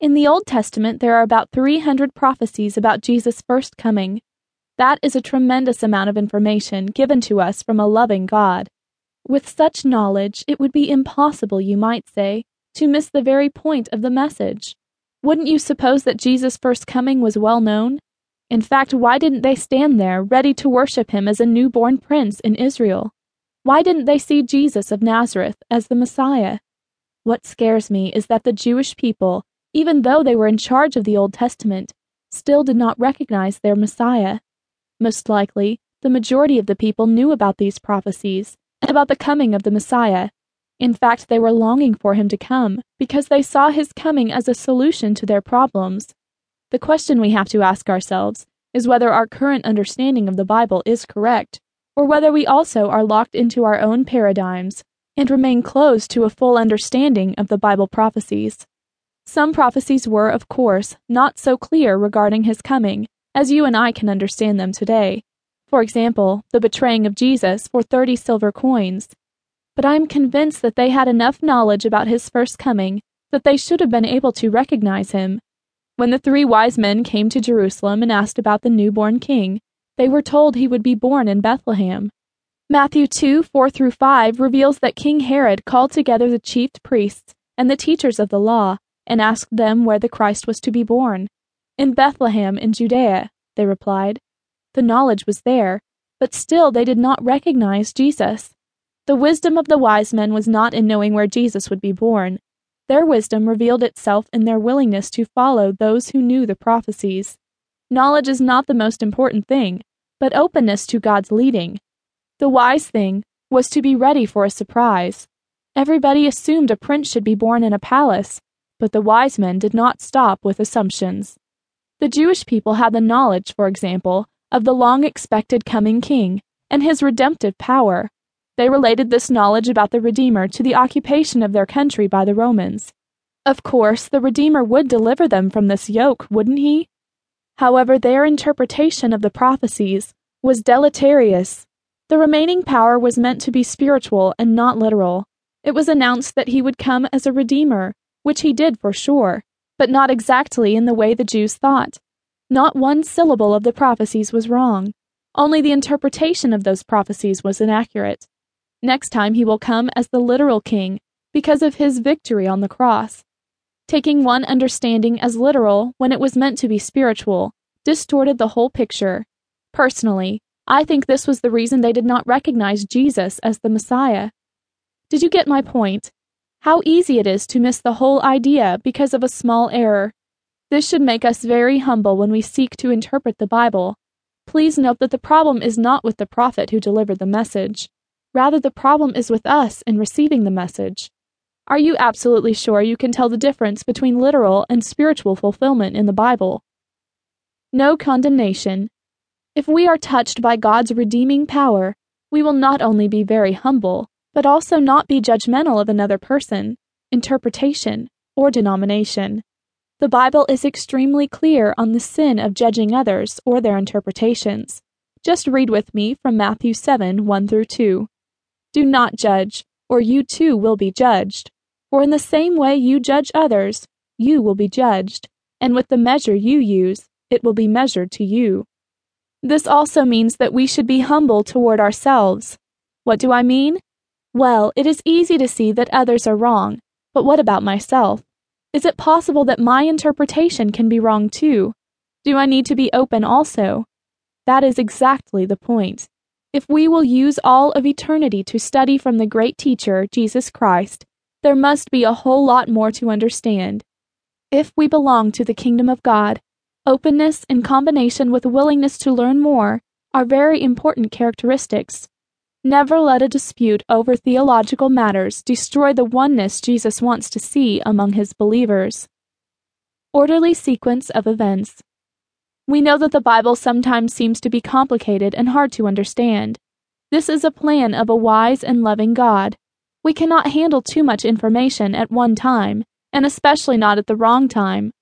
In the Old Testament, there are about 300 prophecies about Jesus' first coming. That is a tremendous amount of information given to us from a loving God. With such knowledge, it would be impossible, you might say, to miss the very point of the message. Wouldn't you suppose that Jesus' first coming was well known? In fact, why didn't they stand there, ready to worship him as a newborn prince in Israel? Why didn't they see Jesus of Nazareth as the Messiah? What scares me is that the Jewish people, even though they were in charge of the Old Testament, still did not recognize their Messiah. Most likely, the majority of the people knew about these prophecies and about the coming of the Messiah. In fact, they were longing for him to come because they saw his coming as a solution to their problems. The question we have to ask ourselves is whether our current understanding of the Bible is correct, or whether we also are locked into our own paradigms and remain closed to a full understanding of the Bible prophecies. Some prophecies were, of course, not so clear regarding his coming as you and I can understand them today. For example, the betraying of Jesus for 30 silver coins. But I am convinced that they had enough knowledge about his first coming that they should have been able to recognize him. When the three wise men came to Jerusalem and asked about the newborn king, they were told he would be born in Bethlehem. Matthew 2 4 through 5 reveals that King Herod called together the chief priests and the teachers of the law and asked them where the Christ was to be born. In Bethlehem in Judea, they replied. The knowledge was there, but still they did not recognize Jesus. The wisdom of the wise men was not in knowing where Jesus would be born. Their wisdom revealed itself in their willingness to follow those who knew the prophecies. Knowledge is not the most important thing, but openness to God's leading. The wise thing was to be ready for a surprise. Everybody assumed a prince should be born in a palace, but the wise men did not stop with assumptions. The Jewish people had the knowledge, for example, of the long expected coming king and his redemptive power. They related this knowledge about the Redeemer to the occupation of their country by the Romans. Of course, the Redeemer would deliver them from this yoke, wouldn't he? However, their interpretation of the prophecies was deleterious. The remaining power was meant to be spiritual and not literal. It was announced that he would come as a Redeemer, which he did for sure, but not exactly in the way the Jews thought. Not one syllable of the prophecies was wrong. Only the interpretation of those prophecies was inaccurate. Next time he will come as the literal king because of his victory on the cross. Taking one understanding as literal when it was meant to be spiritual distorted the whole picture. Personally, I think this was the reason they did not recognize Jesus as the Messiah. Did you get my point? How easy it is to miss the whole idea because of a small error. This should make us very humble when we seek to interpret the Bible. Please note that the problem is not with the prophet who delivered the message. Rather, the problem is with us in receiving the message. Are you absolutely sure you can tell the difference between literal and spiritual fulfillment in the Bible? No condemnation. If we are touched by God's redeeming power, we will not only be very humble, but also not be judgmental of another person, interpretation, or denomination. The Bible is extremely clear on the sin of judging others or their interpretations. Just read with me from Matthew 7 1 through 2. Do not judge, or you too will be judged. For in the same way you judge others, you will be judged, and with the measure you use, it will be measured to you. This also means that we should be humble toward ourselves. What do I mean? Well, it is easy to see that others are wrong, but what about myself? Is it possible that my interpretation can be wrong too? Do I need to be open also? That is exactly the point. If we will use all of eternity to study from the great teacher, Jesus Christ, there must be a whole lot more to understand. If we belong to the kingdom of God, openness in combination with willingness to learn more are very important characteristics. Never let a dispute over theological matters destroy the oneness Jesus wants to see among his believers. Orderly sequence of events. We know that the Bible sometimes seems to be complicated and hard to understand. This is a plan of a wise and loving God. We cannot handle too much information at one time, and especially not at the wrong time,